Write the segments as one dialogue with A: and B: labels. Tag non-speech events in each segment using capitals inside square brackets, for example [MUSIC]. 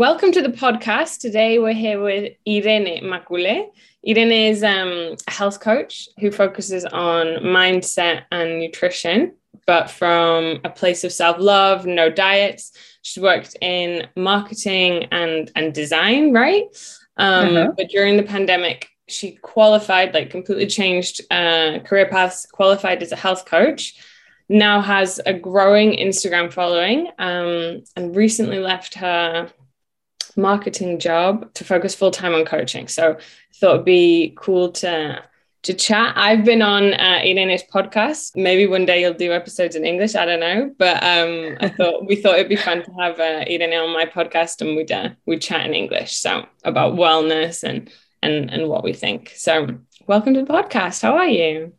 A: welcome to the podcast. Today we're here with Irene Maculé. Irene is um, a health coach who focuses on mindset and nutrition, but from a place of self love, no diets. She's worked in marketing and, and design, right? Um, uh-huh. But during the pandemic, she qualified, like completely changed uh, career paths, qualified as a health coach now has a growing Instagram following um, and recently left her marketing job to focus full time on coaching. So I thought it'd be cool to to chat. I've been on uh, podcast. Maybe one day you'll do episodes in English. I don't know, but um, I [LAUGHS] thought we thought it'd be fun to have uh, Irene on my podcast and we'd uh, we'd chat in English. So about wellness and and and what we think. So welcome to the podcast. How are you?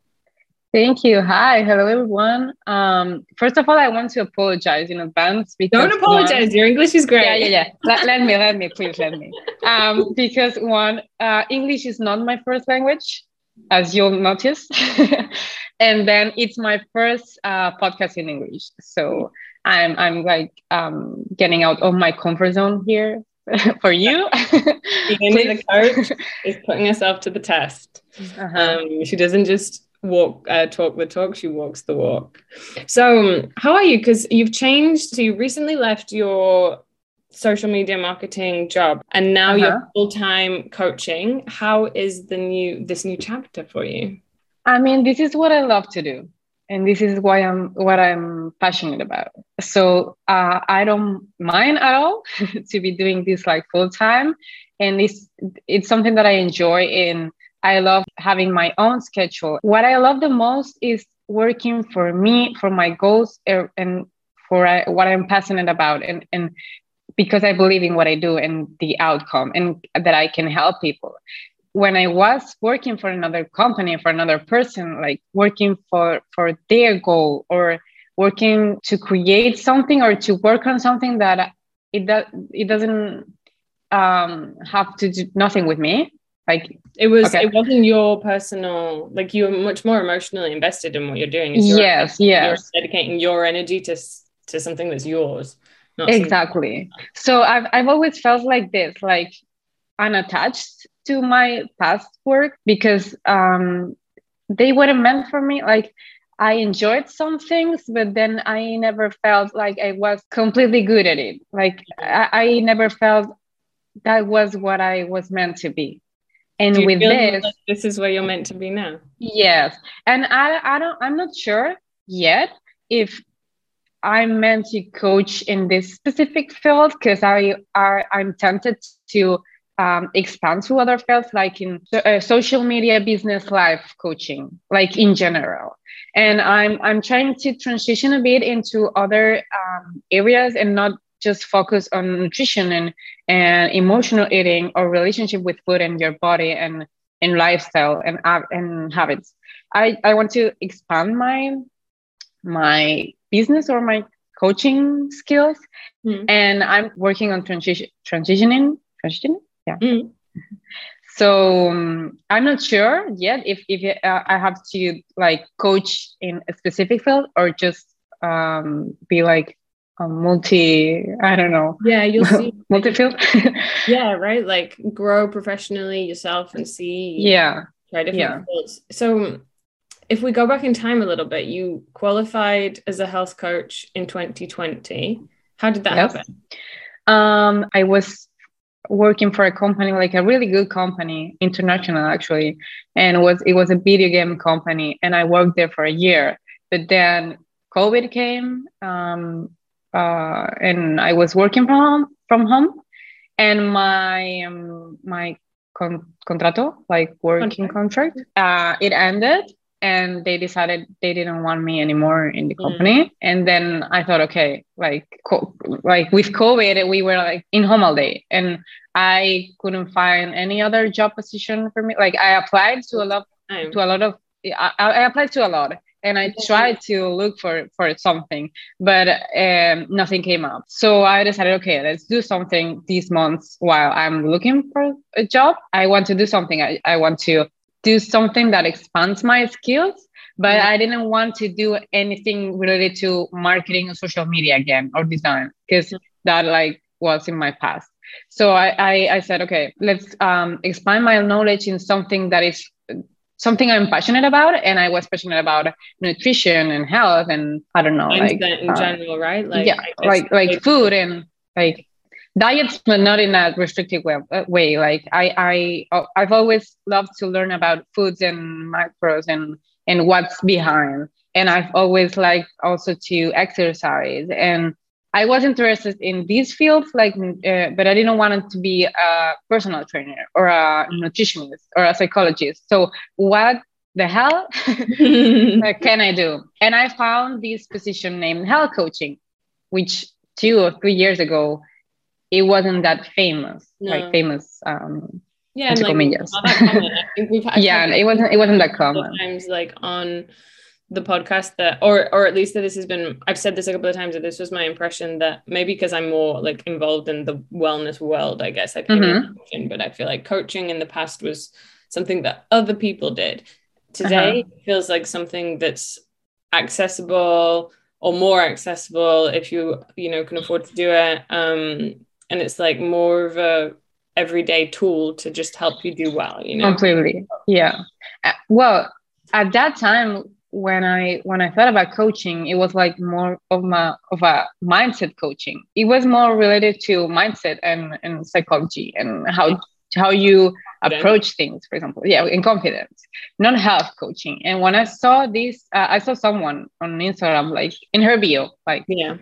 B: Thank you. Hi. Hello, everyone. Um, first of all, I want to apologize in advance
A: because don't apologize. One, Your English is great.
B: Yeah, yeah, yeah. let, let me, let me, please, let me. Um, because one, uh, English is not my first language, as you'll notice, [LAUGHS] and then it's my first uh, podcast in English. So I'm, I'm like um, getting out of my comfort zone here [LAUGHS] for you.
A: Even [LAUGHS] the coach is putting herself to the test. Uh-huh. Um, she doesn't just walk uh, talk the talk she walks the walk. So how are you? Because you've changed so you recently left your social media marketing job and now uh-huh. you're full-time coaching. How is the new this new chapter for you?
B: I mean this is what i love to do and this is why i'm what i'm passionate about. So uh, i don't mind at all [LAUGHS] to be doing this like full-time and it's it's something that i enjoy in I love having my own schedule. What I love the most is working for me, for my goals, er, and for uh, what I'm passionate about, and and because I believe in what I do and the outcome, and that I can help people. When I was working for another company, for another person, like working for for their goal or working to create something or to work on something that it does it doesn't um, have to do nothing with me like
A: it was okay. it wasn't your personal like you were much more emotionally invested in what you're doing.
B: Yes
A: yes you're dedicating your energy to to something that's yours
B: exactly. So I've, I've always felt like this like unattached to my past work because um they weren't meant for me. Like I enjoyed some things, but then I never felt like I was completely good at it. Like I, I never felt that was what I was meant to be and with this like
A: this is where you're meant to be now?
B: Yes. And i i don't i'm not sure yet if i'm meant to coach in this specific field because i are i'm tempted to um, expand to other fields like in uh, social media business life coaching like in general. And i'm i'm trying to transition a bit into other um, areas and not just focus on nutrition and, and emotional eating or relationship with food and your body and, and lifestyle and, and habits. I, I want to expand my my business or my coaching skills mm. and I'm working on transition transitioning transitioning yeah mm. so um, I'm not sure yet if if uh, I have to like coach in a specific field or just um, be like multi i don't know.
A: Yeah you'll [LAUGHS] see.
B: Multi-field? [LAUGHS]
A: Yeah right? Like grow professionally yourself and see.
B: Yeah.
A: Try different yeah. fields. So if we go back in time a little bit you qualified as a health coach in 2020 how did that yes. happen?
B: Um i was working for a company like a really good company international actually and it was it was a video game company and i worked there for a year. But then covid came um, uh, and I was working from home, from home, and my um, my con- contrato, like working contract, uh, it ended, and they decided they didn't want me anymore in the mm. company. Mm. And then I thought, okay, like co- like with COVID, we were like in home all day, and I couldn't find any other job position for me. Like I applied to a lot to a lot of I, I applied to a lot and I tried to look for for something, but um, nothing came up. So I decided, okay, let's do something these months while I'm looking for a job. I want to do something. I, I want to do something that expands my skills, but. I didn't want to do anything related to marketing or social media again or design because mm-hmm. that like was in my past. So I, I, I said, okay, let's um, expand my knowledge in something that is something I'm passionate about. And I was passionate about nutrition and health and I don't know, like
A: in uh, general, right?
B: Like, yeah, like, like food and like diets, but not in a restrictive way. Uh, way. Like I, I, oh, I've always loved to learn about foods and macros and, and what's behind. And I've always liked also to exercise and I was interested in these fields, like, uh, but I didn't want to be a personal trainer or a nutritionist or a psychologist. So, what the hell [LAUGHS] can I do? And I found this position named health coaching, which two or three years ago, it wasn't that famous, no. like famous. Um,
A: yeah, and like, not that common. I think we've had [LAUGHS]
B: yeah, it wasn't. It wasn't that common.
A: Times like on the podcast that or or at least that this has been I've said this a couple of times that this was my impression that maybe because I'm more like involved in the wellness world, I guess I came mm-hmm. coaching, but I feel like coaching in the past was something that other people did. Today uh-huh. feels like something that's accessible or more accessible if you you know can afford to do it. Um and it's like more of a everyday tool to just help you do well, you know.
B: Completely. Yeah. Uh, well, at that time when I when I thought about coaching, it was like more of my of a mindset coaching. It was more related to mindset and, and psychology and how how you approach things, for example. Yeah, in confidence, not health coaching. And when I saw this, uh, I saw someone on Instagram, like in her bio, like
A: yeah,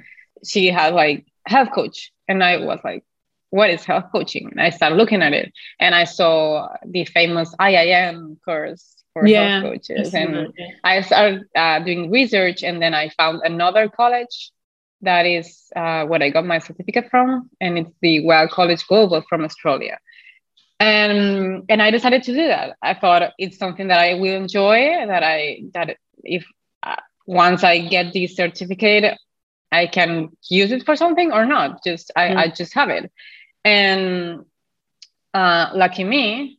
B: she had like health coach, and I was like, what is health coaching? And I started looking at it, and I saw the famous IIN course for yeah, health coaches. And I started uh, doing research, and then I found another college that is uh, what I got my certificate from, and it's the Well College Global from Australia. And and I decided to do that. I thought it's something that I will enjoy. That I that if uh, once I get the certificate, I can use it for something or not. Just I, mm. I just have it. And uh, lucky me.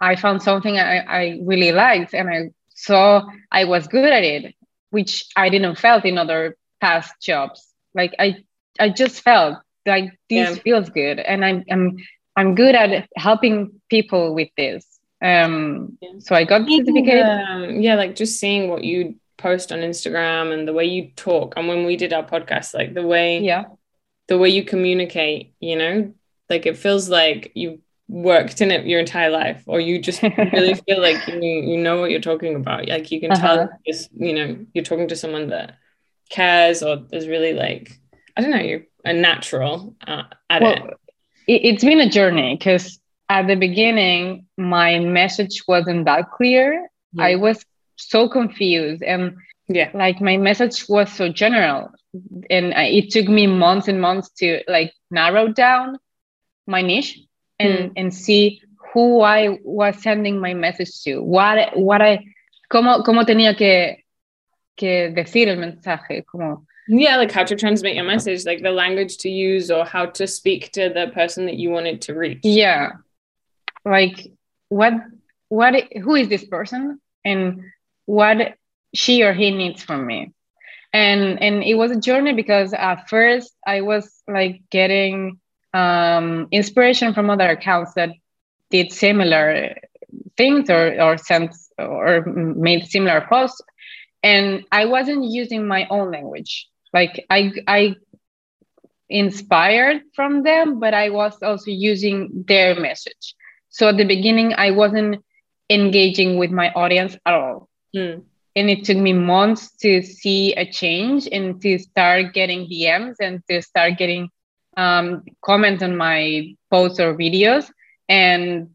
B: I found something I, I really liked and I saw I was good at it, which I didn't felt in other past jobs. Like I, I just felt like this yeah. feels good, and I'm, I'm, I'm good at helping people with this. Um, yeah. so I got the certificate.
A: Um, yeah, like just seeing what you post on Instagram and the way you talk, and when we did our podcast, like the way,
B: yeah,
A: the way you communicate, you know, like it feels like you worked in it your entire life or you just really [LAUGHS] feel like you, you know what you're talking about? Like you can uh-huh. tell just you know you're talking to someone that cares or is really like i don't know you're a natural uh, at well,
B: it. it's been a journey because at the beginning my message wasn't that clear. Yeah. i was so confused and
A: yeah.
B: like my message was so general and it took me months and months to like narrow down my niche and mm. and see who I was sending my message to, what what I cómo cómo tenía que que decir el mensaje, como
A: yeah, like how to transmit your message, like the language to use or how to speak to the person that you wanted to reach.
B: Yeah, like what what who is this person and what she or he needs from me and and it was a journey because at first i was like getting um, inspiration from other accounts that did similar things or or sent or made similar posts. And i wasn't using my own language. Like i i inspired from them but i was also using their message. So at the beginning i wasn't engaging with my audience at all.
A: Mm.
B: and it took me months to see a change and to start getting dms and to start getting um, comment on my posts or videos. And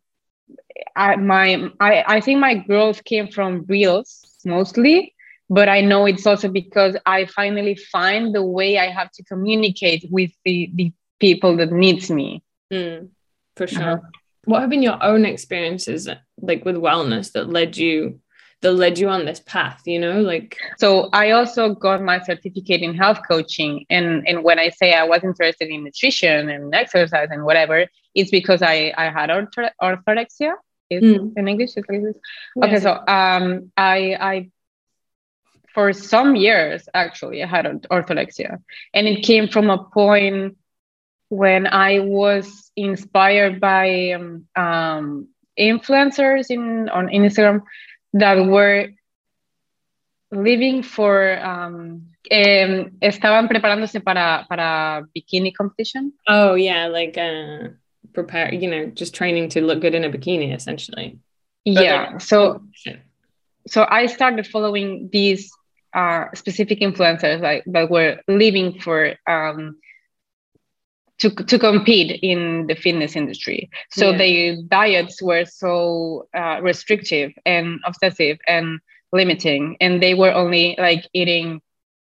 B: I, my I, I think my growth came from reels mostly but i know it's also because i finally find the way i have to communicate with the, the people that needs me.
A: Mm, for sure. Uh-huh. what have been your own experiences like with wellness that led you that led you on this path you know like
B: so i also got my certificate in health coaching. And and when i say i was interested in nutrition and exercise and whatever it's because i i had ortho- orthorexia. Is mm. in english? Is like okay so um i i for some years actually i had orthorexia. And it came from a point when I was inspired by um, um, influencers in on Instagram that were living for um, eh, estaban preparándose para para bikini competition.
A: Oh yeah, like uh, prepare, you know, just training to look good in a bikini, essentially.
B: But yeah. Like, so so I started following these uh, specific influencers like that were living for um, to, to compete in the fitness industry. So yeah. their diets were so uh, restrictive and obsessive and limiting, and they were only like eating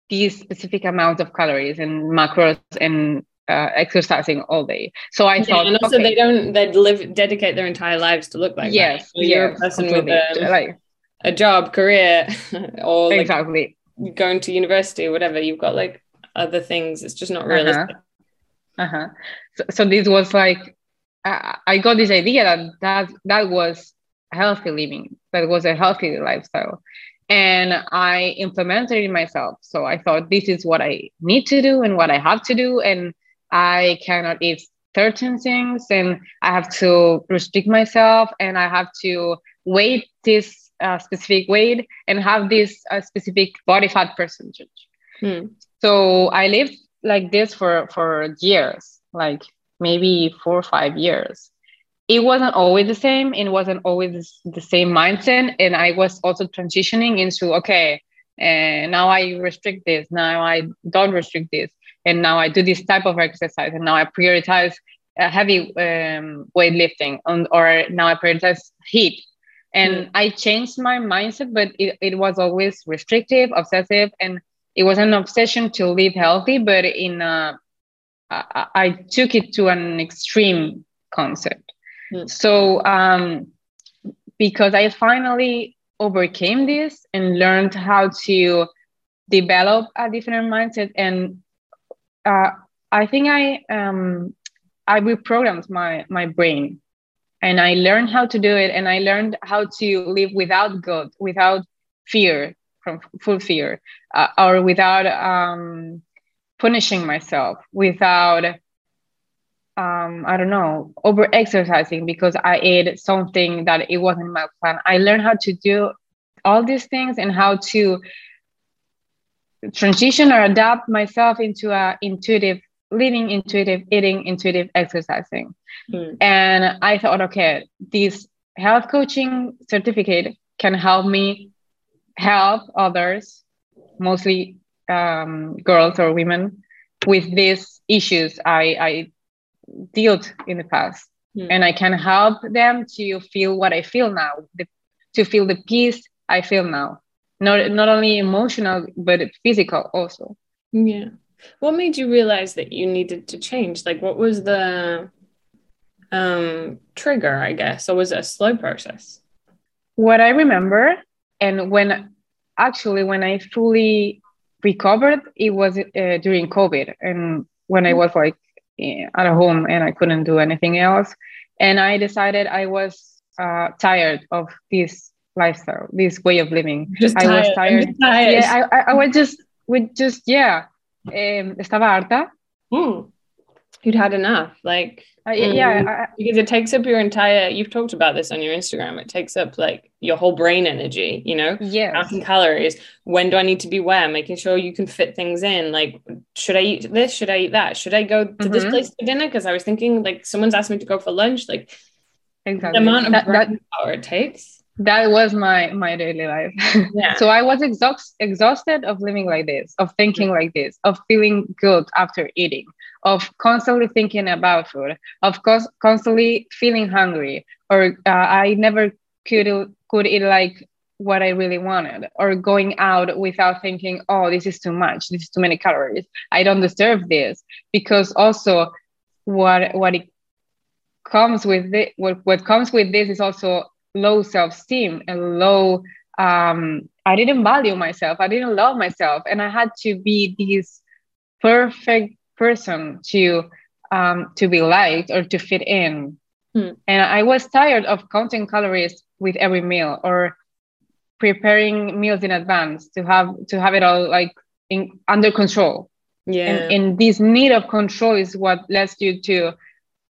B: these specific amounts of calories and macros and uh, exercising all day. So I yeah, thought,
A: and also okay. they don't they live dedicate their entire lives to look like
B: yes,
A: that. So
B: yes,
A: you're a person with a, like a job, career, [LAUGHS] or like
B: exactly
A: going to university, or whatever. You've got like other things. It's just not uh-huh. realistic.
B: Uh-huh uh-huh. so, so this was like I, I got this idea that that that was healthy living that was a healthy lifestyle and i implemented it myself so i thought this is what i need to do and what i have to do and i cannot eat certain things and i have to restrict myself and i have to weight this uh, specific weight and have this uh, specific body fat percentage hmm. so i lived like this for for years like maybe four or five years it wasn't always the same it wasn't always the same mindset and i was also transitioning into okay and now i restrict this now i don't restrict this and now i do this type of exercise and now i prioritize uh, heavy um, weightlifting and, or now i prioritize heat and mm. i changed my mindset but it, it was always restrictive obsessive and it was an obsession to live healthy, but in a, I, I took it to an extreme concept. Mm. So um, because I finally overcame this and learned how to develop a different mindset, and uh, I think I um, I reprogrammed my my brain, and I learned how to do it, and I learned how to live without God, without fear, from full fear uh, or without um, punishing myself without um, I don't know, over exercising because I ate something that it wasn't my plan. I learned how to do all these things and how to transition or adapt myself into a intuitive living, intuitive eating, intuitive exercising. Mm. And I thought, okay, this health coaching certificate can help me help others, mostly um, girls or women, with these issues I, I dealt in the past. Mm. And I can help them to feel what I feel now, the, to feel the peace I feel now. Not, not only emotional, but physical also.
A: Yeah. What made you realize that you needed to change? Like, what was the um, trigger, I guess? Or was it a slow process?
B: What I remember and when actually when i fully recovered it was uh, during covid and when i was like eh, at home and i couldn't do anything else and i decided i was uh, tired of this lifestyle this way of living
A: just
B: i
A: tired.
B: was tired,
A: tired.
B: yeah I, I, I was just with just yeah um, estaba harta
A: mm. You'd had enough like
B: uh, yeah, mm. I,
A: because it takes up your entire. You've talked about this on your Instagram. It takes up like your whole brain energy. You know,
B: yeah,
A: counting calories. When do I need to be where? Making sure you can fit things in. Like, should I eat this? Should I eat that? Should I go to mm-hmm. this place for dinner? Because I was thinking like someone's asked me to go for lunch. Like,
B: exactly
A: the amount of that, brain that, power it takes
B: that was my my daily life. Yeah. [LAUGHS] so i was exhaust, exhausted of living like this of thinking like this of feeling good after eating of constantly thinking about food of course constantly feeling hungry or uh, i never could could eat like what i really wanted or going out without thinking oh this is too much. This is too many calories. I don't deserve this. Because also what what it comes with it what, what comes with this is also low self-esteem and low um, i didn't value myself i didn't love myself and i had to be this perfect person to um, to be liked or to fit in hmm. and i was tired of counting calories with every meal or preparing meals in advance to have to have it all like in, under control
A: Yeah.
B: And, and this need of control is what leads you to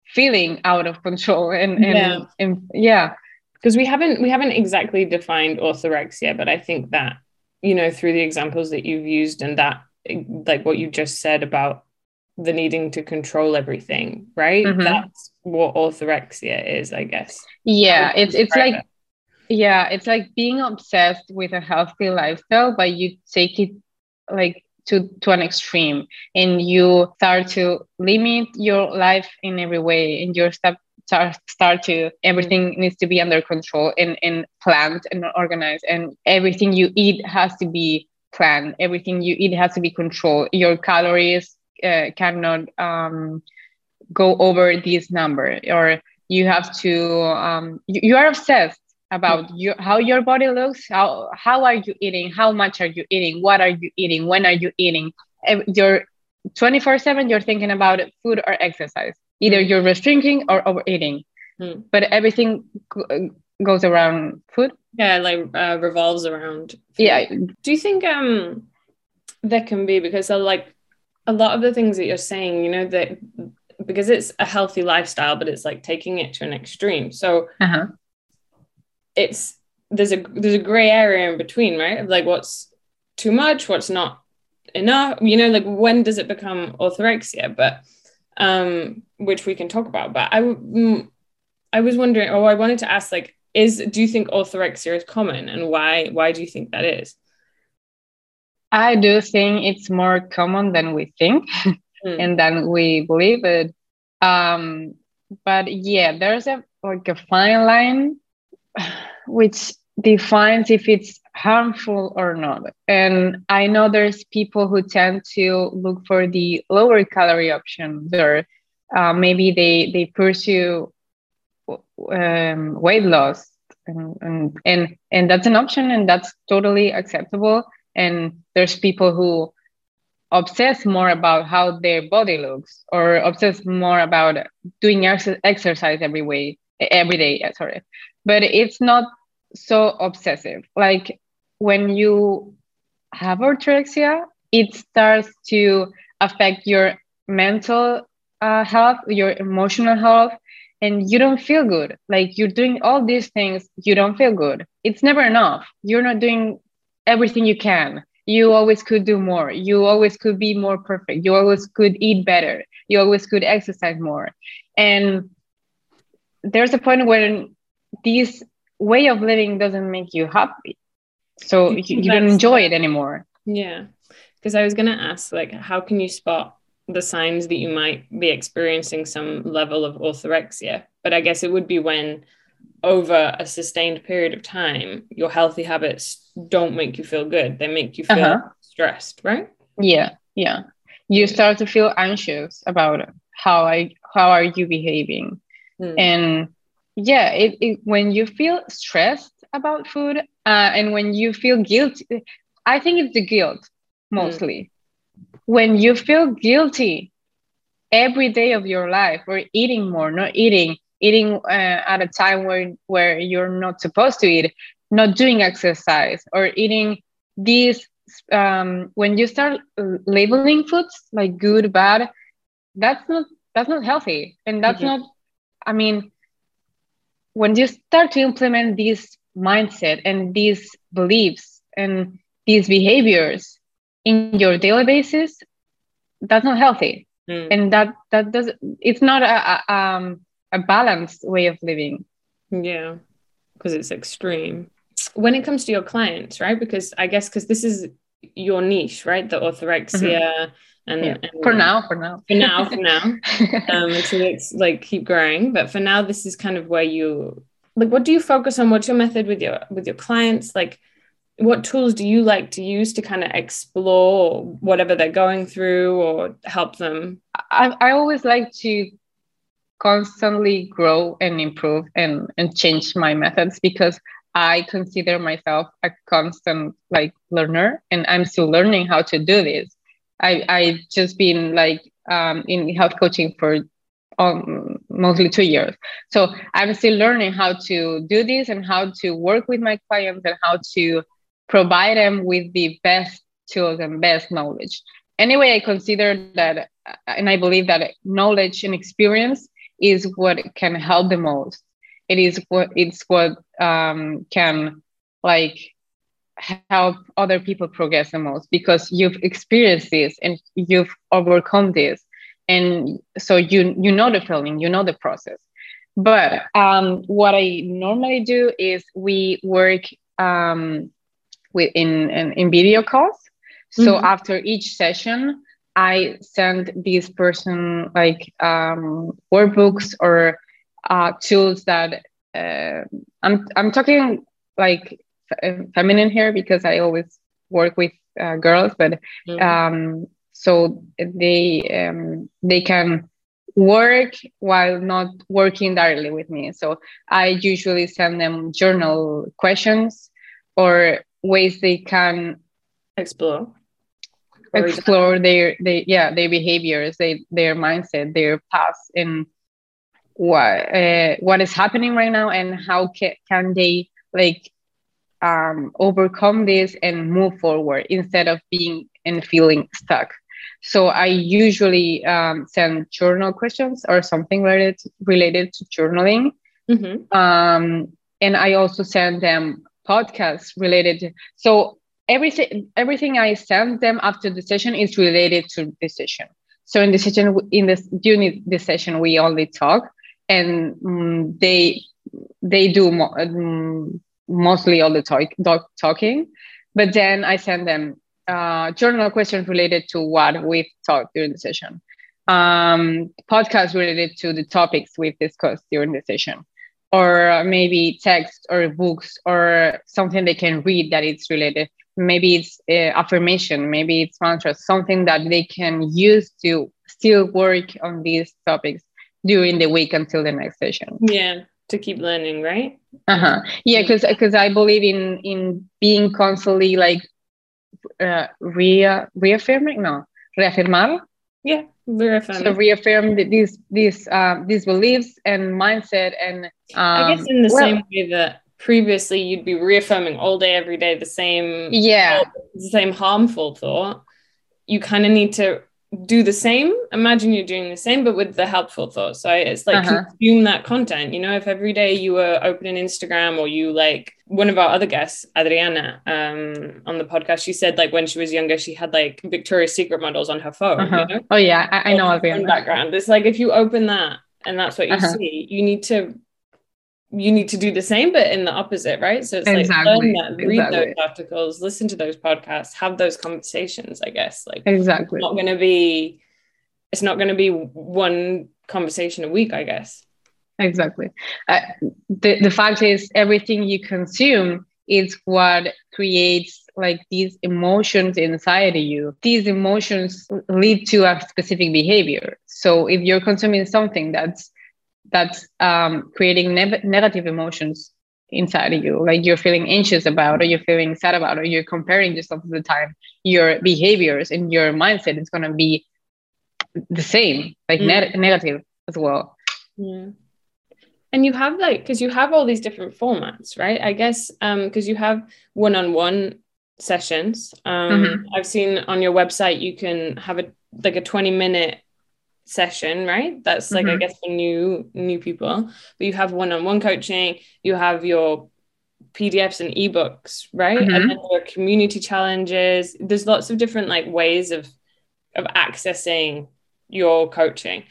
B: feeling out of control. And, and yeah. And, yeah.
A: Because we haven't we haven't exactly defined orthorexia, but I think that, you know, through the examples that you've used and that like what you just said about the needing to control everything, right? Mm-hmm. That's what orthorexia is, I guess.
B: Yeah, it's it's like it. yeah, it's like being obsessed with a healthy lifestyle, but you take it like to to an extreme and you start to limit your life in every way and you start start, start to everything needs to be under control and, and planned and organized and everything you eat has to be planned. Everything you eat has to be controlled. Your calories uh, cannot um, go over this number or you have to um, you, you, are obsessed about mm-hmm. your, how your body looks how how are you eating how much are you eating what are you eating when are you eating. You're 24 7 you're thinking about food or exercise either you're restricting or overeating mm. but everything goes around food
A: yeah like uh, revolves around food.
B: yeah
A: do you think um there can be because like a lot of the things that you're saying, you know, that because it's a healthy lifestyle, but it's like taking it to an extreme. So uh-huh. it's there's a there's a gray area in between, right? Like what's too much, what's not enough, you know, like when does it become orthorexia? But um, which we can talk about. But I mm, I was wondering, oh, I wanted to ask, like, is do you think orthorexia is common, and why why do you think that is?
B: I do think it's more common than we think mm. [LAUGHS] and than we believe it. Um, but yeah, there's a like a fine line [SIGHS] which defines if it's harmful or not. And I know there's people who tend to look for the lower calorie options or uh, maybe they they pursue um, weight loss and, and and and that's an option and that's totally acceptable. And there's people who obsess more about how their body looks or obsess more about doing ex- exercise every way every day sorry. But it's not so obsessive. Like when you have orthorexia it starts to affect your mental uh, health your emotional health and you don't feel good. Like you're doing all these things you don't feel good. It's never enough. You're not doing everything you can. You always could do more. You always could be more perfect. You always could eat better. You always could exercise more. And there's a point when this way of living doesn't make you happy. So you, you don't enjoy it anymore.
A: Yeah. Because i was going to ask like how can you spot the signs that you might be experiencing some level of orthorexia but i guess it would be when over a sustained period of time, your healthy habits don't make you feel good. They make you feel uh-huh. stressed, right?
B: Yeah, yeah. You start to feel anxious about how I how are you behaving, mm. and yeah, it, it, when you feel stressed about food, uh, and when you feel guilty, I think it's the guilt mostly. Mm. When you feel guilty every day of your life, or eating more, not eating, eating uh, at a time where where you're not supposed to eat not doing exercise or eating these um, when you start labeling foods like good bad that's not that's not healthy and that's mm-hmm. not i mean when you start to implement this mindset and these beliefs and these behaviors in your daily basis that's not healthy mm. and that that does it's not a, a um a balanced way of living.
A: Yeah, because it's extreme. When it comes to your clients, right? Because I guess because this is your niche, right? The orthorexia. Mm-hmm. And,
B: yeah. and, for now, for now,
A: for now, for now, [LAUGHS] um, until it's like keep growing. But for now, this is kind of where you like. What do you focus on? What's your method with your with your clients? Like, what tools do you like to use to kind of explore whatever they're going through or help them?
B: I, I always like to constantly grow and improve and, and change my methods because I consider myself a constant like learner and I'm still learning how to do this. I I just been like um, in health coaching for um, mostly two years. So I'm still learning how to do this and how to work with my clients and how to provide them with the best tools and best knowledge. anyway i consider that and i believe that knowledge and experience is what can help the most. It is what it's what um, can like help other people progress the most because you've experienced this and you've overcome this. And so you you know the feeling you know the process. But um, what i normally do is we work um, with in, in, in video calls so mm-hmm. after each session i send this person like um, workbooks or uh, tools that uh, i'm i'm talking like f- feminine here because i always work with uh, girls but mm-hmm. um, so they um, they can work while not working directly with me so i usually send them journal questions or ways they can
A: explore
B: explore their they yeah their behaviors they their mindset their past and what uh, what is happening right now and how ca- can they like um, overcome this and move forward instead of being and feeling stuck so I usually um, send journal questions or something related related to journaling. Mm-hmm. Um, and I also send them podcasts related. So everything everything I send them after the session is related to the session. So in the session in this during the session we only talk, and um, they they do mo- um, mostly all the talk, talk talking, but then I send them uh, journal questions related to what we've talked during the session, um, related to the topics we've discussed during the session, or maybe text or books or something they can read that it's related. Maybe it's uh, affirmation, maybe it's mantra something that they can use to still work on these topics during the week until the next session.
A: Yeah to keep learning right?
B: Uh-huh. Yeah because because i believe in in being constantly like uh, re- reaffirming no reafirmar?
A: Yeah reaffirm
B: so reaffirm these these um, these beliefs and mindset and um,
A: i guess in the well, same way that previously you'd be reaffirming all day every day the same
B: yeah.
A: the same harmful thought you kind of need to do the same imagine you're doing the same but with the helpful thoughts so it's like uh-huh. consume that content you know if every day you were opening instagram or you like one of our other guests adriana um on the podcast she said like when she was younger she had like victoria's secret models on her phone uh-huh. you know?
B: oh yeah i, know I know
A: adriana background it's like if you open that and that's what you uh-huh. see you need to you need to do the same, but in the opposite, right? So it's exactly. like learn that, read exactly. those articles, listen to those podcasts, have those conversations, I guess. Like
B: exactly.
A: It's not gonna be it's not gonna be one conversation a week, I guess.
B: Exactly. Uh, the, the fact is everything you consume is what creates like these emotions inside of you. These emotions lead to a specific behavior. So if you're consuming something that's that's um, creating ne- negative emotions inside of you. Like you're feeling anxious about or you're feeling sad about or you're comparing yourself all the time. Your behaviors and your mindset is going to be the same like mm. ne- negative as well.
A: Yeah. And you have like because you have all these different formats right? I guess um because you have one-on-one sessions. Um mm-hmm. i've seen on your website you can have a like a 20 minute session right? That's like mm-hmm. i guess for new new people. But you have one-on-one coaching you have your pdfs and ebooks right? Mm-hmm. and then there are community challenges. There's lots of different like ways of of accessing your coaching.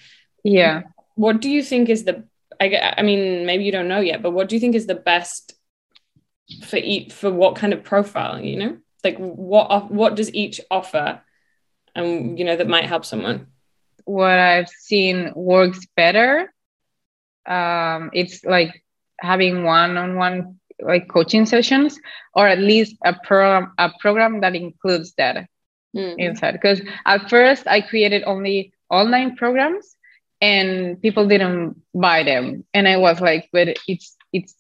B: Yeah.
A: What do you think is the i, I mean maybe you don't know yet but what do you think is the best for each for what kind of profile you know? Like what what does each offer and you know that might help someone
B: what I've seen works better. Um, it's like having one-on-one like coaching sessions, or at least a program a program that includes that mm. inside. Because at first I created only online programs, and people didn't buy them, and I was like, but it's it's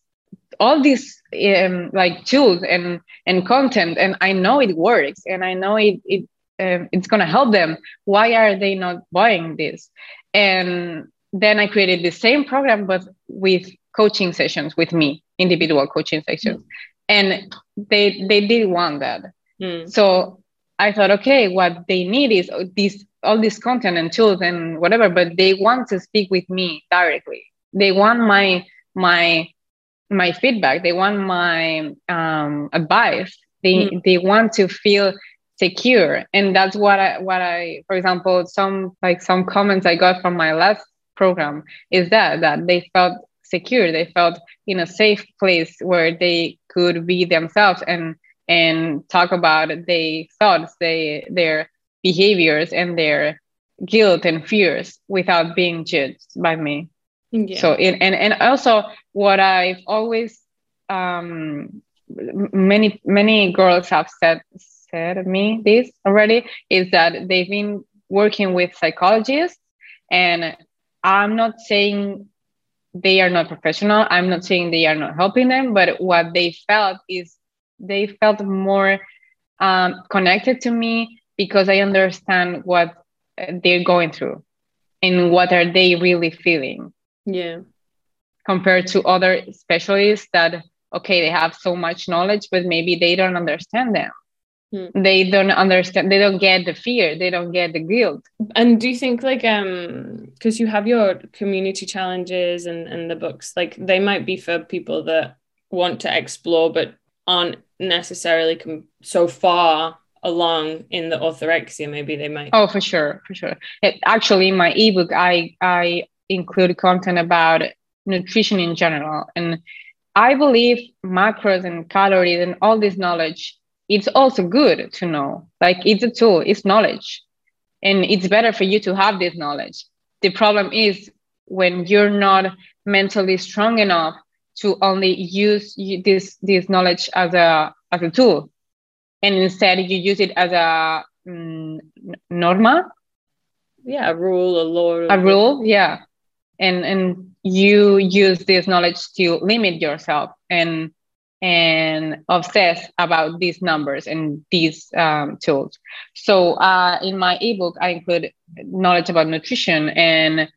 B: all these um, like tools and and content and i know it works and i know it, it um, it's going to help them why are they not buying this and then i created the same program but with coaching sessions with me individual coaching sessions mm. and they they did want that mm. so I thought, okay, what they need is this all this content and tools and whatever, but they want to speak with me directly. They want my my my feedback. They want my um, advice. They mm. they want to feel secure, and that's what I what I for example some like some comments I got from my last program is that that they felt secure. They felt in a safe place where they could be themselves and and talk about their thoughts, they, their behaviors, and their guilt and fears without being judged by me. Yeah. So, in, and and also what I've always um, many many girls have said said me this already is that they've been working with psychologists, and I'm not saying they are not professional. I'm not saying they are not helping them, but what they felt is they felt more um, connected to me because I understand what they're going through and what are they really feeling.
A: Yeah.
B: Compared to other specialists that okay, they have so much knowledge, but maybe they don't understand them. Hmm. They don't understand. They don't get the fear. They don't get the guilt.
A: And do you think like um because you have your community challenges and and the books like they might be for people that want to explore but aren't necessarily com- so far along in the orthorexia maybe they might
B: oh for sure for sure it, actually in my ebook i i include content about nutrition in general and i believe macros and calories and all this knowledge it's also good to know. Like it's a tool it's knowledge. And it's better for you to have this knowledge. The problem is when you're not mentally strong enough to only use this this knowledge as a as a tool. And instead you use it as a um, norma?
A: Yeah a rule a law
B: a rule yeah. And and you use this knowledge to limit yourself. And and obsess about these numbers and these um, tools so uh, in my ebook i include knowledge about nutrition and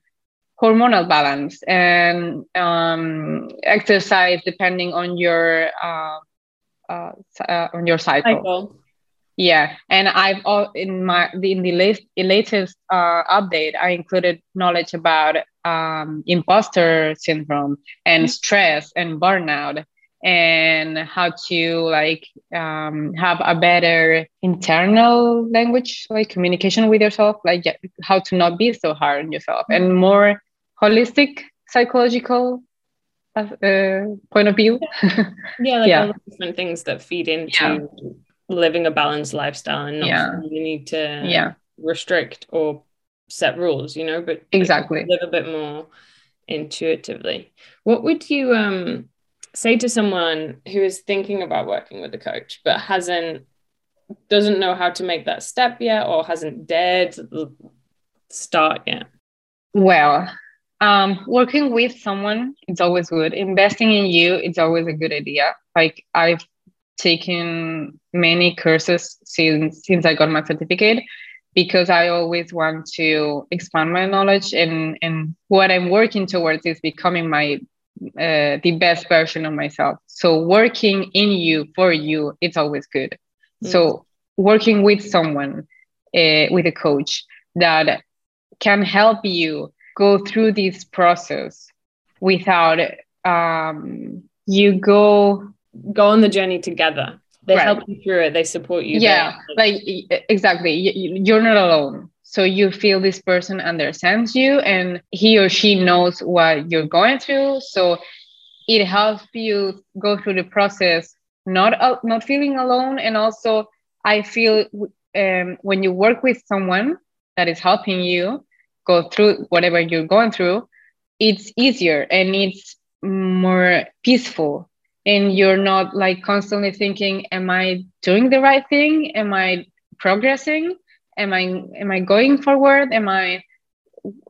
B: hormonal balance and um, exercise depending on your uh, uh, uh, on your cycle. cycle. Yeah, and I've all in my in the latest, latest uh, update, I included knowledge about um, imposter syndrome and mm-hmm. stress and burnout and how to like um, have a better internal language like communication with yourself like how to not be so hard on yourself and more holistic psychological uh, point of view. [LAUGHS]
A: yeah, like yeah. all the different things that feed into yeah. living a balanced lifestyle and not yeah. you need to
B: yeah.
A: restrict or set rules, you know, but
B: exactly
A: live a bit more intuitively. What would you um say to someone who is thinking about working with a coach but hasn't doesn't know how to make that step yet or hasn't dared start yet?
B: Well, um, working with someone it's always good investing in you it's always a good idea like i've taken many courses since since i got my certificate because i always want to expand my knowledge and and what i'm working towards is becoming my uh, the best version of myself. So working in you for you it's always good. Mm. so working with someone uh, with a coach that can help you go through this process without um, you go
A: go on the journey together. They right. help you through it. They support you
B: yeah like exactly. You're not alone so you feel this person understands you and he or she knows what you're going through so it helps you go through the process not uh, not feeling alone and also i feel um, when you work with someone that is helping you go through whatever you're going through, it's easier and it's more peaceful. And you're not like constantly thinking, Am I doing the right thing? Am I progressing? Am I am I going forward? Am I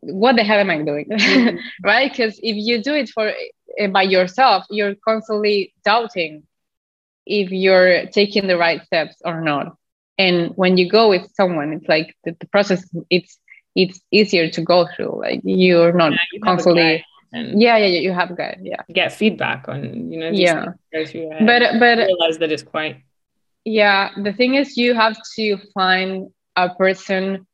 B: what the hell am I doing? [LAUGHS] Mm-hmm. right? Because if you do it for eh, by yourself, you're constantly doubting if you're taking the right steps or not. And when you go with someone, it's like the, the process, it's it's easier to go through. Like you're not yeah, you constantly. yeah, yeah, yeah, you have got yeah.
A: Get feedback on you know.
B: yeah. But but
A: realize that it's quite
B: yeah the thing is you have to find a person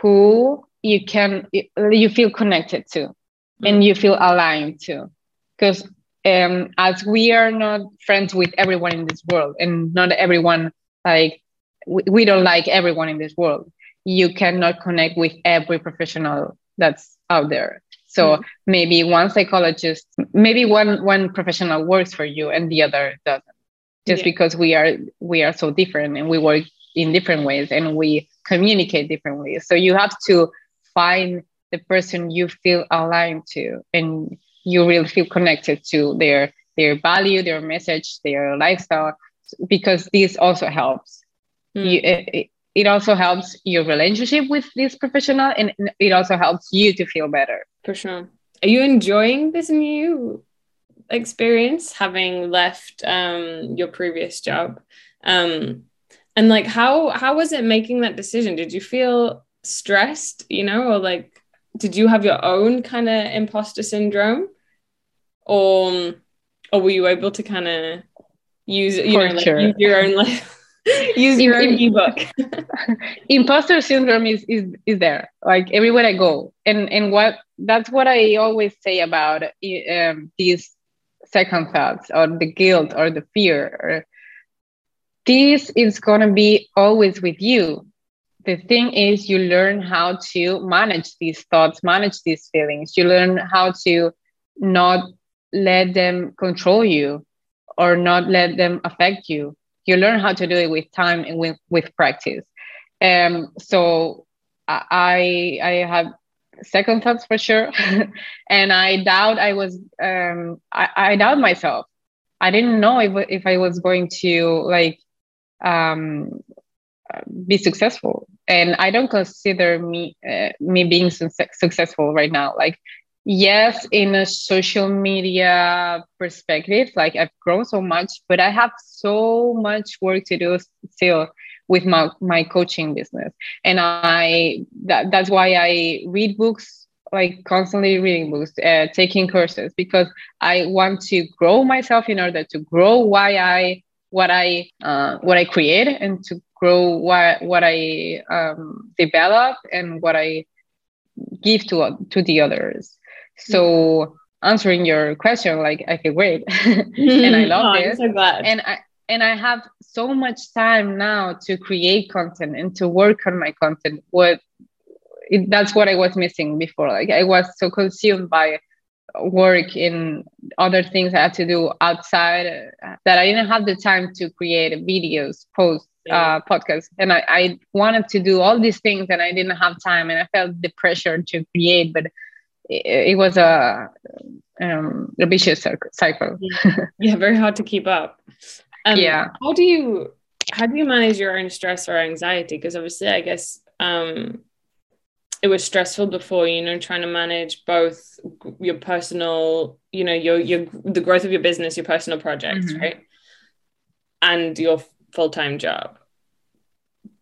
B: who you can you feel connected to mm-hmm. and you feel aligned to because um, as we are not friends with everyone in this world and not everyone like we, we don't like everyone in this world you cannot connect with every professional that's out there so mm-hmm. maybe one psychologist maybe one one professional works for you and the other doesn't just yeah. because we are we are so different and we work in different ways and we communicate differently so you have to find the person you feel aligned to and you really feel connected to their their value their message their lifestyle because this also helps. Mm. you, it, it also helps your relationship with this professional and it also helps you to feel better.
A: For sure. Are you enjoying this new experience having left um, your previous job? Um, and like how how was it making that decision? Did you feel stressed you know or like did you have your own kind of imposter syndrome? Or or were you able to kind of use you For know like use your own like [LAUGHS] use your own ebook? [LAUGHS]
B: imposter syndrome is, is is there like everywhere i go. And and what that's what i always say about um, these second thoughts or the guilt or the fear or this is going to be always with you. The thing is you learn how to manage these thoughts manage these feelings. You learn how to not let them control you or not let them affect you. You learn how to do it with time and with, with practice. Um so i i have second thoughts for sure. [LAUGHS] And i doubt i was um I, I doubt myself. I didn't know if, if i was going to like um be successful. And i don't consider me uh, me being su- successful right now. Like yes in a social media perspective like i've grown so much but i have so much work to do still with my, my coaching business. And i that, that's why i read books like constantly reading books uh, taking courses because i want to grow myself in order to grow why i what i uh, what i create and to grow what what i um, develop and what i give to to the others so answering your question, like I feel great [LAUGHS] and I [LAUGHS] love oh, it.
A: so glad.
B: And I and I have so much time now to create content and to work on my content. What it, that's what I was missing before. Like I was so consumed by work in other things I had to do outside uh, that I didn't have the time to create videos, post, uh, podcasts. And I, I wanted to do all these things and I didn't have time and I felt the pressure to create, but it, it was a, um, a vicious cycle.
A: yeah. yeah, very hard to keep up. Um,
B: yeah.
A: How do you how do you manage your own stress or anxiety? Because obviously, I guess um, it was stressful before. You know, trying to manage both your personal, you know, your your the growth of your business, your personal projects, mm-hmm. right, and your full time job.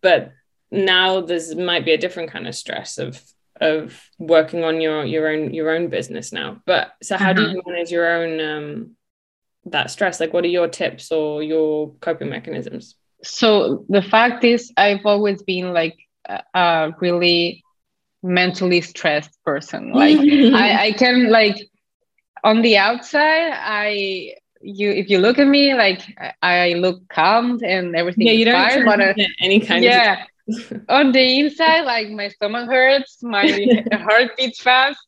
A: But now there's might be a different kind of stress of of working on your your own your own business now but so how do you mm-hmm. manage your own um that stress like what are your tips or your coping mechanisms
B: so the fact is i've always been like a, really mentally stressed person [LAUGHS] like I, I can like on the outside i you if you look at me like i, look calm and everything
A: yeah you don't fine, but, uh, any kind
B: yeah [LAUGHS] on the inside, like my stomach hurts, my [LAUGHS] heart beats fast.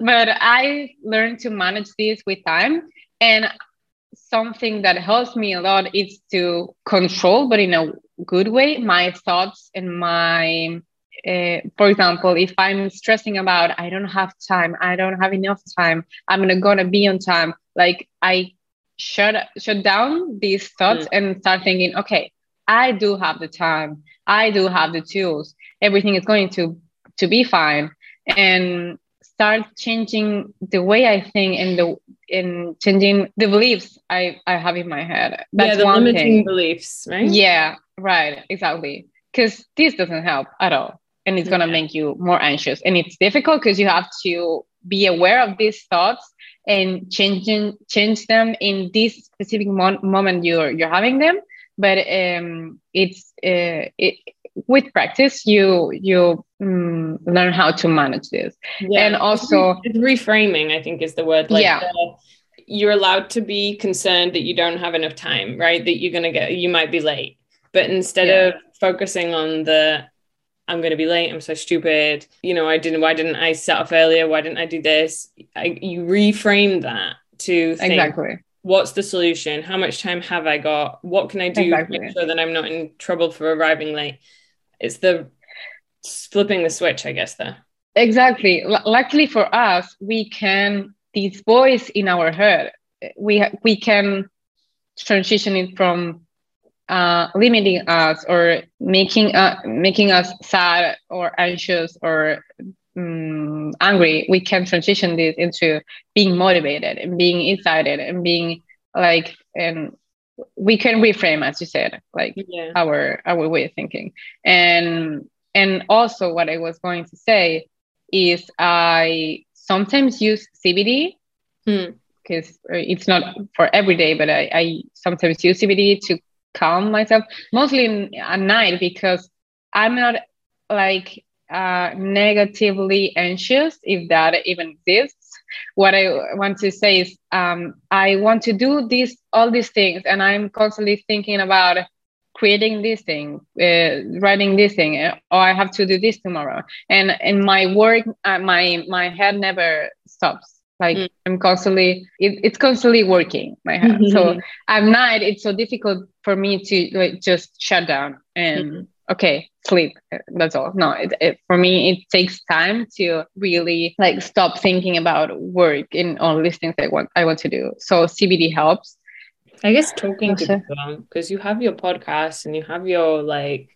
B: but I learned to manage this with time. And something that helps me a lot is to control, but in a good way, my thoughts and my uh, for example, if I'm stressing about I don't have time, I don't have enough time, I'm not gonna be on time. Like I shut shut down these thoughts mm. and start thinking, okay, I do have the time. I do have the tools. Everything is going to to be fine. And start changing the way I think and the in changing the beliefs I, I have in my head.
A: That's yeah, the one limiting thing. beliefs, right?
B: Yeah, right, exactly. Because this doesn't help at all. And it's gonna make you more anxious. And it's difficult because you have to be aware of these thoughts and changing change them in this specific mo- moment you're you're having them but um, it's uh, it, with practice you you um, learn how to manage this yeah. and also
A: it's reframing i think is the word like yeah. The, you're allowed to be concerned that you don't have enough time right that you're going to get you might be late but instead yeah. of focusing on the I'm going to be late. I'm so stupid. You know, I didn't, why didn't I set off earlier? Why didn't I do this? I, you reframe that to think, exactly what's the solution? How much time have I got? What can I do exactly. to make sure that I'm not in trouble for arriving late? It's the flipping the switch, I guess, there.
B: Exactly. L- luckily for us, we can, this voice in our head, we, we can transition it from uh, limiting us or making uh, making us sad or anxious or um, angry, we can transition this into being motivated and being excited and being like and we can reframe as you said like yeah. our our way of thinking and and also what i was going to say is i sometimes use cbd because hmm. it's not for every day but I, I sometimes use cbd to calm myself mostly at night because i'm not like uh, negatively anxious if that even exists. What i want to say is um, i want to do this all these things and i'm constantly thinking about creating this thing uh, writing this thing uh, or i have to do this tomorrow. And in my work uh, my my head never stops like mm. i'm constantly it, it's constantly working my head mm-hmm. so at night it's so difficult for me to like just shut down and mm-hmm. okay sleep that's all no it, it, for me it takes time to really like stop thinking about work and all these things i want i want to do so cbd helps
A: i guess talking to people because you have your podcast and you have your like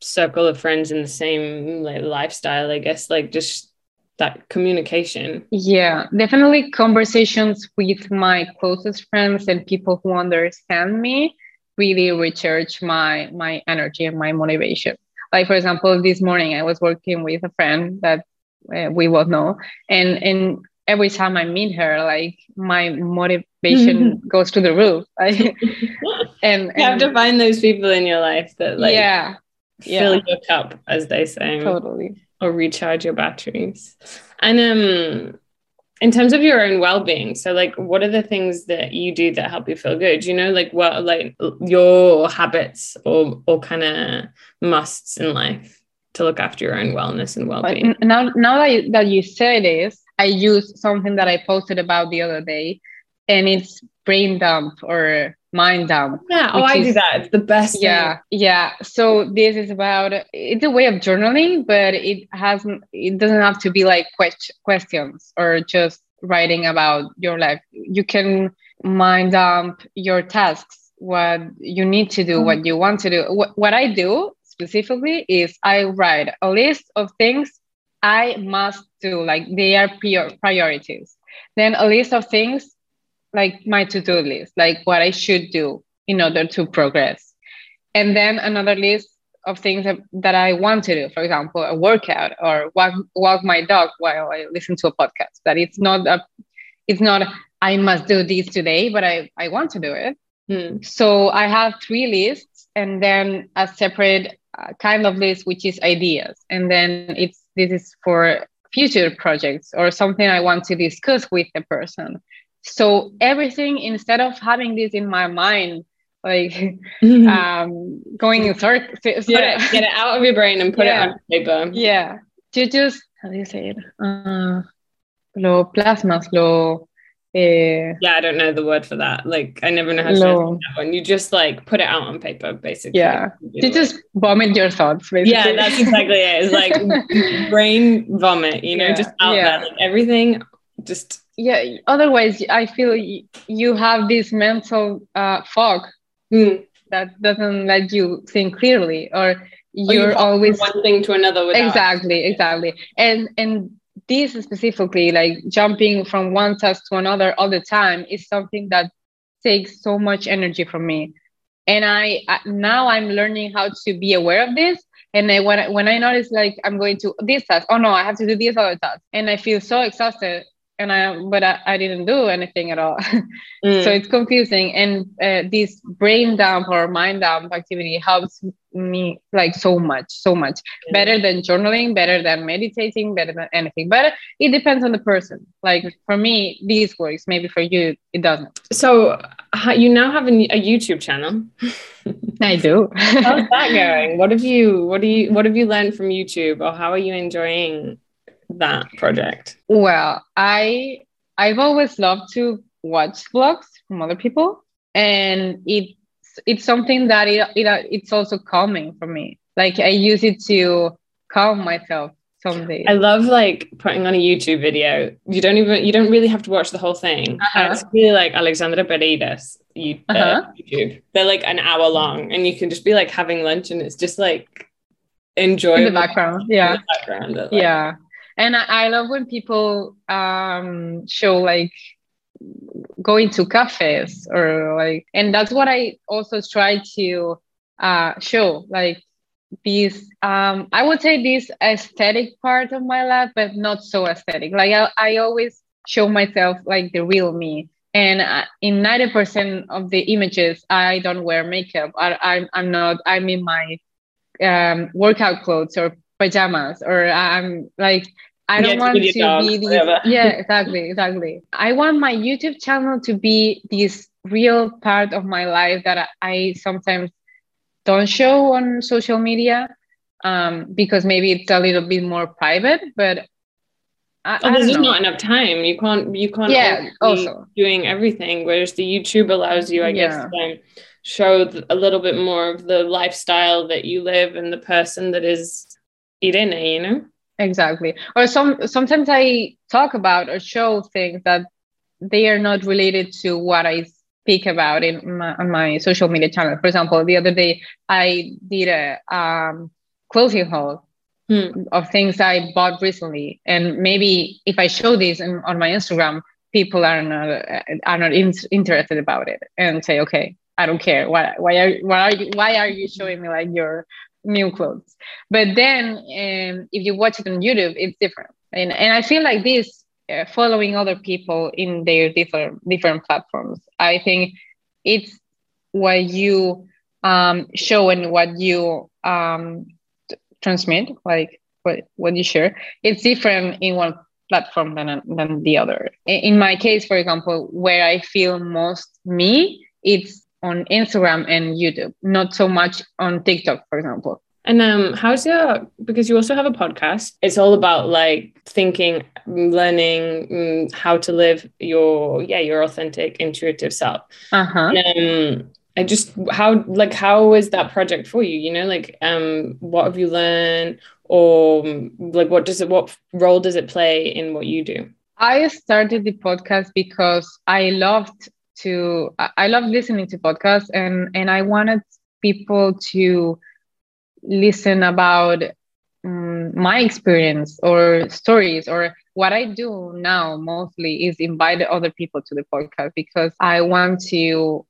A: circle of friends in the same like lifestyle i guess like just that communication.
B: Yeah definitely conversations with my closest friends and people who understand me really recharge my my energy and my motivation. Like for example this morning i was working with a friend that uh, we both know and and every time i meet her like my motivation [LAUGHS] goes to the roof. [LAUGHS]
A: And you have to find those people in your life that like
B: yeah.
A: fill yeah. your cup as they say.
B: Totally
A: or recharge your batteries. And um in terms of your own well-being, so like what are the things that you do that help you feel good? You know, like what like your habits or or kind of musts in life to look after your own wellness and well-being.
B: But now now that you, that you say this, I use something that I posted about the other day and it's brain dump or mind dump.
A: Yeah, oh, I is, do that. It's the best.
B: Yeah,
A: thing.
B: yeah. So this is about it's a way of journaling, but it hasn't. It doesn't have to be like questions or just writing about your life. You can mind dump your tasks, what you need to do, mm-hmm. what you want to do. What, what I do specifically is I write a list of things I must do, like they are prior- priorities. Then a list of things like my to-do list, like what I should do in order to progress. And then another list of things that, that I want to do, for example, a workout or walk, walk my dog while I listen to a podcast. That it's not a, it's not I must do this today, but I, I want to do it. Hmm. So I have three lists and then a separate uh, kind of list, which is ideas. And then it's this is for future projects or something I want to discuss with the person. So everything, instead of having this in my mind, like mm-hmm. [LAUGHS] um, going in circles,
A: yeah, get it out of your brain and put yeah. it on paper.
B: Yeah, you just how do you say it? Uh, lo plasmas, lo.
A: Uh, yeah, I don't know the word for that. Like, I never know how to say that one. You just like put it out on paper, basically.
B: Yeah, you just vomit your thoughts. Basically.
A: Yeah, that's exactly it. It's like [LAUGHS] brain vomit. You know, yeah. just out yeah. there, like everything. Just
B: yeah otherwise i feel you have this mental uh, fog mm. that doesn't let you think clearly or you're you always
A: one thing to another
B: without. exactly exactly and and this specifically like jumping from one task to another all the time is something that takes so much energy from me and i now i'm learning how to be aware of this and I, when, I, when I notice like I'm going to this task, oh no, I have to do this other task. And I feel so exhausted and I but I, I didn't do anything at all. [LAUGHS] mm. So it's confusing. And uh, this brain dump or mind dump activity helps me like so much, so much yeah. better than journaling, better than meditating, better than anything. But it depends on the person. Like for me, this works. Maybe for you, it doesn't.
A: So you now have a, a YouTube channel. [LAUGHS]
B: I do.
A: How's that [LAUGHS] going? What have you? What do you? What have you learned from YouTube, or how are you enjoying that project?
B: Well, I I've always loved to watch vlogs from other people, and it it's something that it, it it's also calming for me. Like I use it to calm myself some days.
A: I love like putting on a YouTube video. You don't even you don't really have to watch the whole thing. Uh-huh. It's really like Alexandra Paredes you, uh, uh-huh. YouTube. They're like an hour long, and you can just be like having lunch, and it's just like enjoy
B: the background. Yeah, the background. Like, yeah, and I, I love when people um show like going to cafes or like and that's what i also try to uh show like this um i would say this aesthetic part of my life but not so aesthetic. Like i, I always show myself like the real me. And uh, in 90% of the images i don't wear makeup. I, I'm, I'm not i'm in my um, workout clothes or pajamas or i'm like I don't want to be this. [LAUGHS] Yeah, exactly, exactly. I want my YouTube channel to be this real part of my life that I sometimes don't show on social media um, because maybe it's a little bit more private. But
A: I, oh, there's just not enough time. You can't. You can't. Yeah. Also, doing everything. Whereas the YouTube allows you, I yeah. guess, to show a little bit more of the lifestyle that you live and the person that is Irene. You know
B: exactly or some sometimes i talk about or show things that they are not related to what i speak about in my, on my social media channel for example the other day i did a um, clothing haul hmm. of things i bought recently and maybe if i show this in, on my instagram people are not are not in, interested about it and say okay i don't care why why are why are you why are you showing me like your new clothes. But then um, if you watch it on YouTube, it's different. And, and I feel like this, uh, following other people in their different different platforms, I think it's what you um, show and what you um, transmit, like what, what you share. It's different in one platform than, than the other. In my case, for example, where I feel most me, it's on Instagram and YouTube, not so much on TikTok, for example.
A: And um, how's your because you also have a podcast? It's all about like thinking, learning um, how to live your yeah your authentic, intuitive self. Uh huh. Um, I just how like how is that project for you? You know, like um, what have you learned, or like what does it what role does it play in what you do?
B: I started the podcast because I loved to I love listening to podcasts and and I wanted people to listen about um, my experience or stories or what I do now mostly is invite other people to the podcast because I want to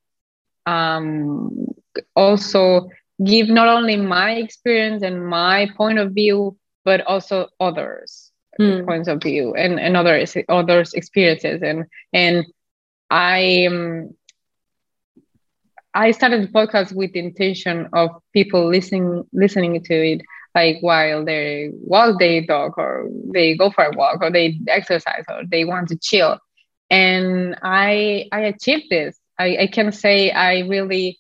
B: um, also give not only my experience and my point of view, but also others' mm. points of view and, and others others experiences and and I um, I started the podcast with the intention of people listening listening to it like while they walk their dog or they go for a walk or they exercise or they want to chill. And I I achieved this. I, I can say I really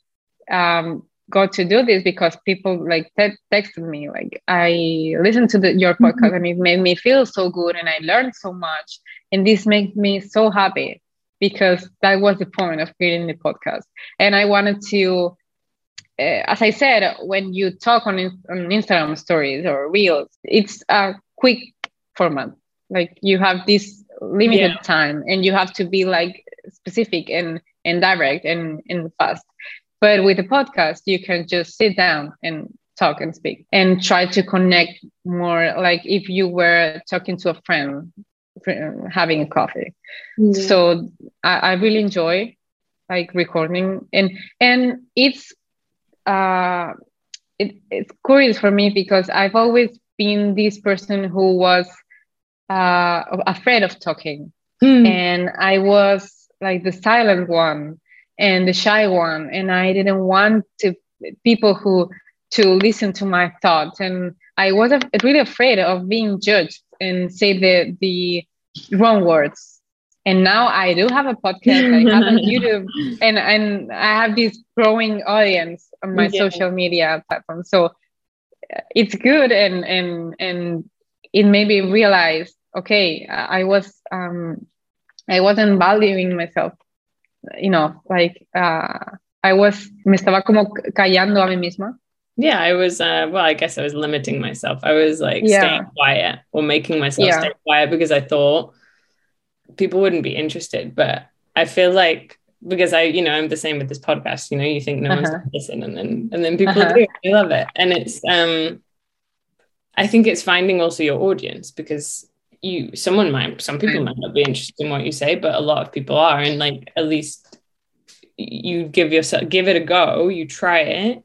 B: um, got to do this because people like te- texted me like I listened to the, your podcast mm-hmm. and it made me feel so good and I learned so much and this made me so happy because that was the point of creating the podcast. And I wanted to, uh, as I said, when you talk on, on Instagram stories or reels, it's a quick format. Like you have this limited yeah. time and you have to be like specific and, and direct and, and fast. But with a podcast, you can just sit down and talk and speak and try to connect more like if you were talking to a friend having a coffee. Mm-hmm. So I, I really enjoy like recording and and it's uh it, it's curious for me because I've always been this person who was uh afraid of talking mm. and I was like the silent one and the shy one, and I didn't want to people who to listen to my thoughts, and I was really afraid of being judged and say the the wrong words and now I do have a podcast. I have a [LAUGHS] YouTube, and and I have this growing audience on my yeah. social media platform. So uh, it's good, and and and it made me realize, okay, I was um, I wasn't valuing myself, you know, like uh, I was me estaba como callando a mí misma.
A: Yeah, I was. Uh, well, I guess I was limiting myself. I was like yeah. staying quiet or making myself yeah. stay quiet because I thought people wouldn't be interested. But I feel like because I, you know, I'm the same with this podcast. You know, you think no uh-huh. one's going to listen, and then and then people uh-huh. do. They love it, and it's. um I think it's finding also your audience because you, someone might, some people might not be interested in what you say, but a lot of people are, and like at least you give yourself, give it a go, you try it,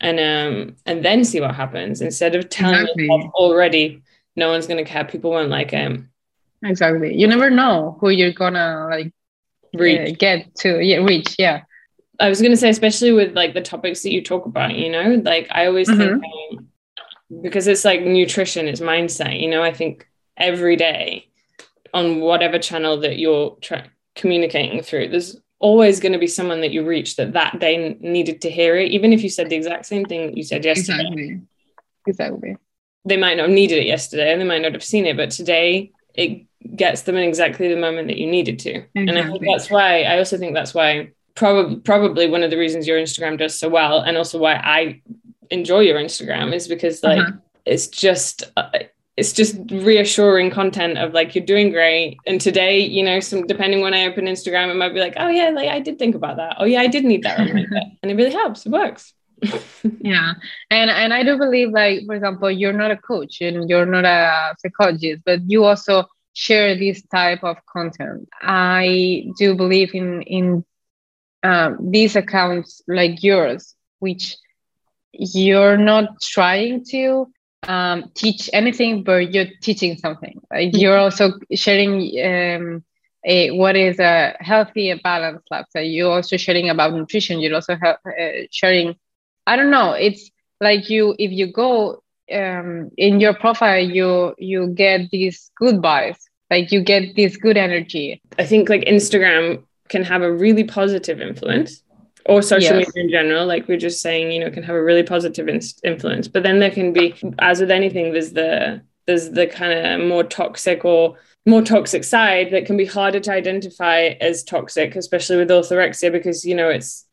A: and um and then see what happens instead of telling exactly. yourself already no one's going to care people won't like him
B: exactly you never know who you're gonna like reach. Uh, get to yeah reach yeah
A: i was gonna say especially with like the topics that you talk about you know like i always mm-hmm. think um, because it's like nutrition it's mindset you know i think every day on whatever channel that you're tra- communicating through there's always going to be someone that you reach that that day needed to hear it even if you said the exact same thing that you said yesterday
B: exactly exactly
A: they might not have needed it yesterday and they might not have seen it but today it gets them in exactly the moment that you needed to. Exactly. And I think that's why I also think that's why probably probably one of the reasons your Instagram does so well, and also why I enjoy your Instagram is because like uh-huh. it's just. Uh, it's just reassuring content of like you're doing great. And today you know some depending when i open instagram it might be like oh yeah like i did think about that. Oh yeah i did need that reminder. [LAUGHS] And it really helps. It works. [LAUGHS]
B: Yeah. And and i do believe like for example you're not a coach and you're not a psychologist but you also share this type of content. I do believe in in um, these accounts like yours, which you're not trying to um, teach anything, but you're teaching something. Like mm-hmm. you're also sharing um, a, what is a healthy and balanced lifestyle. You're also sharing about nutrition. You're also uh, sharing. I don't know. It's like you if you go um, in your profile, you you get these good vibes like you get this good energy
A: i think like instagram can have a really positive influence or social media in general like we're just saying you know can have a really positive in- influence. But then there can be as with anything there's the there's the kind of more toxic or more toxic side that can be harder to identify as toxic especially with orthorexia because you know it's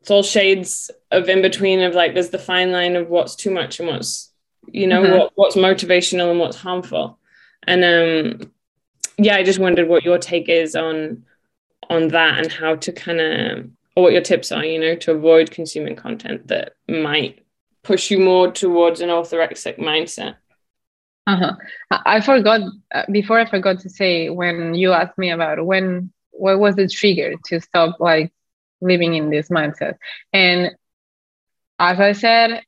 A: it's all shades of in between of like there's the fine line of what's too much and what's you know mm-hmm. what, what's motivational and what's harmful. And um, yeah, I just wondered what your take is on on that and how to kind of or what your tips are, you know, to avoid consuming content that might push you more towards an orthorexic mindset.
B: Uh-huh. I forgot uh, before I forgot to say when you asked me about when what was the trigger to stop like living in this mindset. And as I said,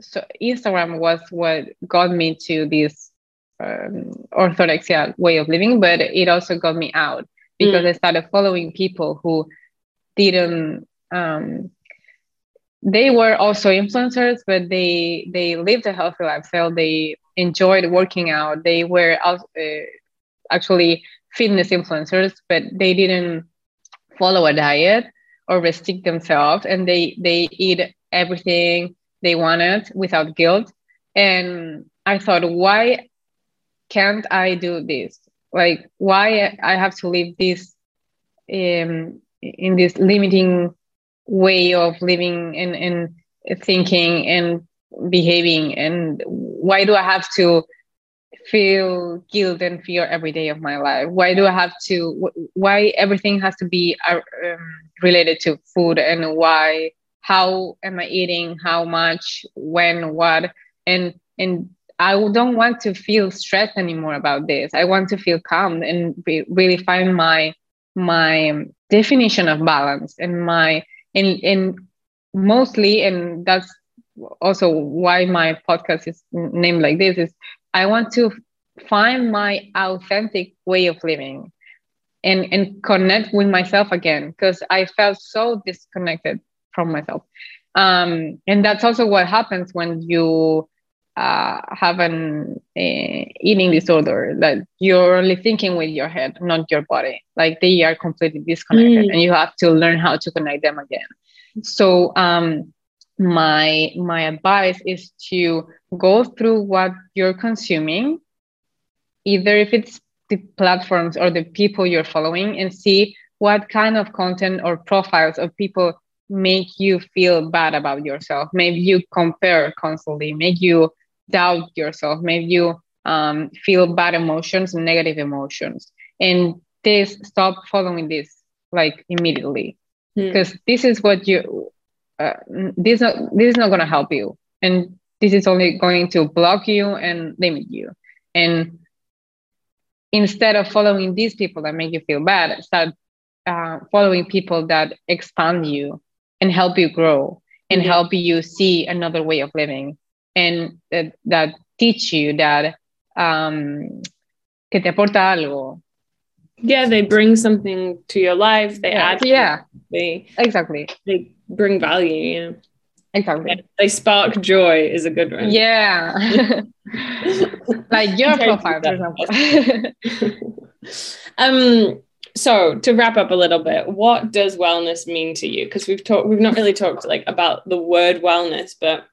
B: so Instagram was what got me to this um, orthorexia way of living, but it also got me out because mm. I started following people who didn't. Um, they were also influencers, but they they lived a healthy lifestyle. They enjoyed working out. They were uh, actually fitness influencers, but they didn't follow a diet or restrict themselves, and they they eat everything they wanted without guilt. And I thought, why can't I do this? Like, why I have to live this um, in this limiting way of living and, and thinking and behaving? And why do I have to feel guilt and fear every day of my life? Why do I have to, why everything has to be uh, um, related to food and why, how am I eating, how much, when, what? And, and I don't want to feel stressed anymore about this. I want to feel calm and be, really find my my definition of balance and my and and mostly and that's also why my podcast is named like this is I want to find my authentic way of living and and connect with myself again because I felt so disconnected from myself. Um, and that's also what happens when you uh, have an uh, eating disorder that you're only thinking with your head, not your body. Like they are completely disconnected, mm. and you have to learn how to connect them again. So um, my my advice is to go through what you're consuming, either if it's the platforms or the people you're following, and see what kind of content or profiles of people make you feel bad about yourself, make you compare constantly, make you doubt yourself, make you um, feel bad emotions and negative emotions. And this, stop following this like immediately, because hmm. this is what you, uh, this not this is not going to help you, and this is only going to block you and limit you. And instead of following these people that make you feel bad, start uh, following people that expand you and help you grow and help you see another way of living and that, that teach you that um, que te aporta algo.
A: Yeah, they bring something to your life. They
B: yeah.
A: add.
B: Yeah.
A: They
B: exactly.
A: They bring value. Yeah.
B: Exactly. Yeah.
A: They spark joy is a good one.
B: Yeah. [LAUGHS] like your profile, for example. [LAUGHS]
A: um so to wrap up a little bit what does wellness mean to you because we've talked we've not really talked like about the word wellness but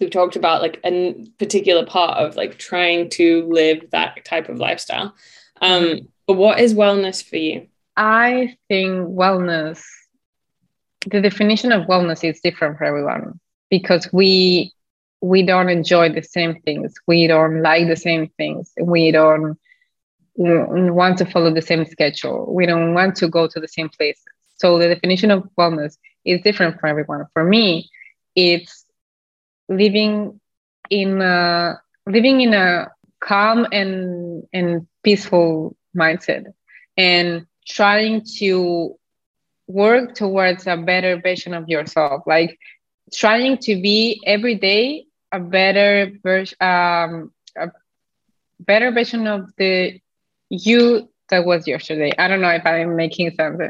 A: we've talked about like a particular part of like trying to live that type of lifestyle um mm-hmm. but what is wellness for you
B: i think wellness the definition of wellness is different for everyone because we we don't enjoy the same things we don't like the same things we don't want to follow the same schedule. We don't want to go to the same places. So the definition of wellness is different for everyone. For me, it's living in a living in a calm and and peaceful mindset and trying to work towards a better version of yourself like trying to be every day a better version um, a better version of the you that was yesterday. I don't know if I'm making sense.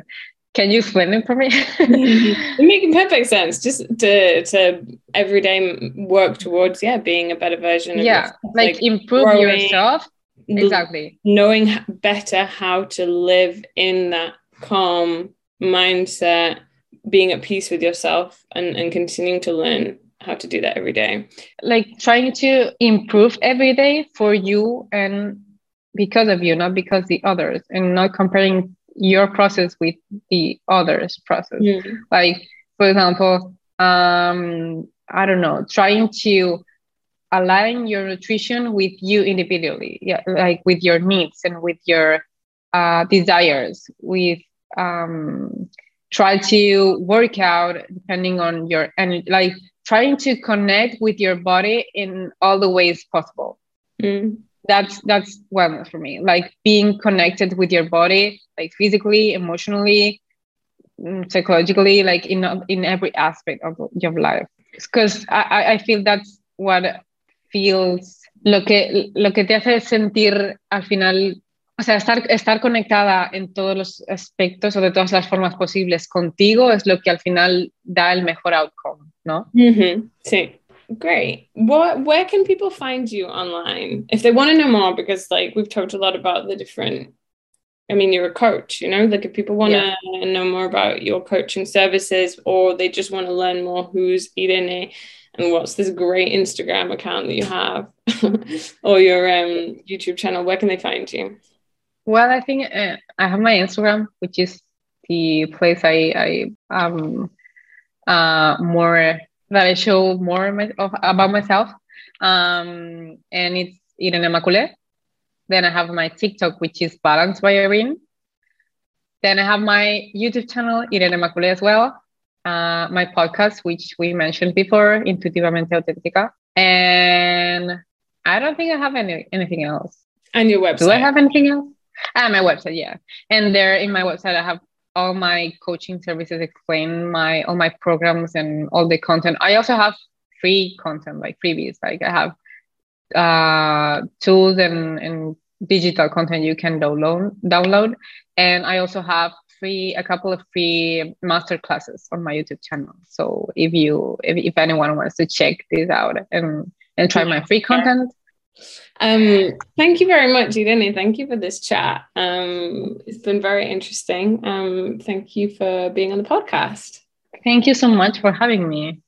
B: Can you explain it for me? Mm-hmm.
A: making perfect sense. Just to to every day work towards yeah being a better version.
B: of Yeah, like, like, improve growing, yourself. Exactly.
A: Knowing better how to live in that calm mindset, being at peace with yourself, and and continuing to learn how to do that every day.
B: Like trying to improve every day for you and because of you, not because the others, and not comparing your process with the others' process. Mm. Like, for example, um, I don't know, trying to align your nutrition with you individually, yeah, like with your needs and with your uh, desires, with um, try to work out depending on your and like trying to connect with your body in all the ways possible. Mm that's that's wellness for me. Like being connected with your body like physically emotionally mm, psychologically like in in every aspect of your life. Because I, I feel that's what feels lo que lo que te hace sentir al final o sea estar estar conectada en todos los aspectos o de todas las formas posibles contigo es lo que al final da el mejor outcome no
A: mm -hmm. sí Great. What where can people find you online if they want to know more? Because like we've talked a lot about the different. I mean, you're a coach, you know. Like if people want to yeah. know more about your coaching services, or they just want to learn more, who's Irene, and what's this great Instagram account that you have, [LAUGHS] or your um, YouTube channel? Where can they find you?
B: Well, I think uh, I have my Instagram, which is the place I I um uh more that I show more my, of, about myself. Um, and it's Irene Maculé. Then I have my TikTok, which is Balance by Irene. Then I have my YouTube channel, Irene Maculé, as well. Uh, my podcast, which we mentioned before, Intuitivamente Auténtica. And I don't think I have any anything else.
A: And your website?
B: Do I have anything else? Ah, my website, yeah. And there in my website, I have all my coaching services explain my all my programs and all the content. I also have free content like freebies. Like i have uh, tools and, and digital content you can download download. And i also have free a couple of free master classes on my youtube channel. So if you if, if anyone wants to check this out and and try my free content
A: um, thank you very much, Irene. Thank you for this chat. Um, it's been very interesting. Um, thank you for being on the podcast.
B: Thank you so much for having me.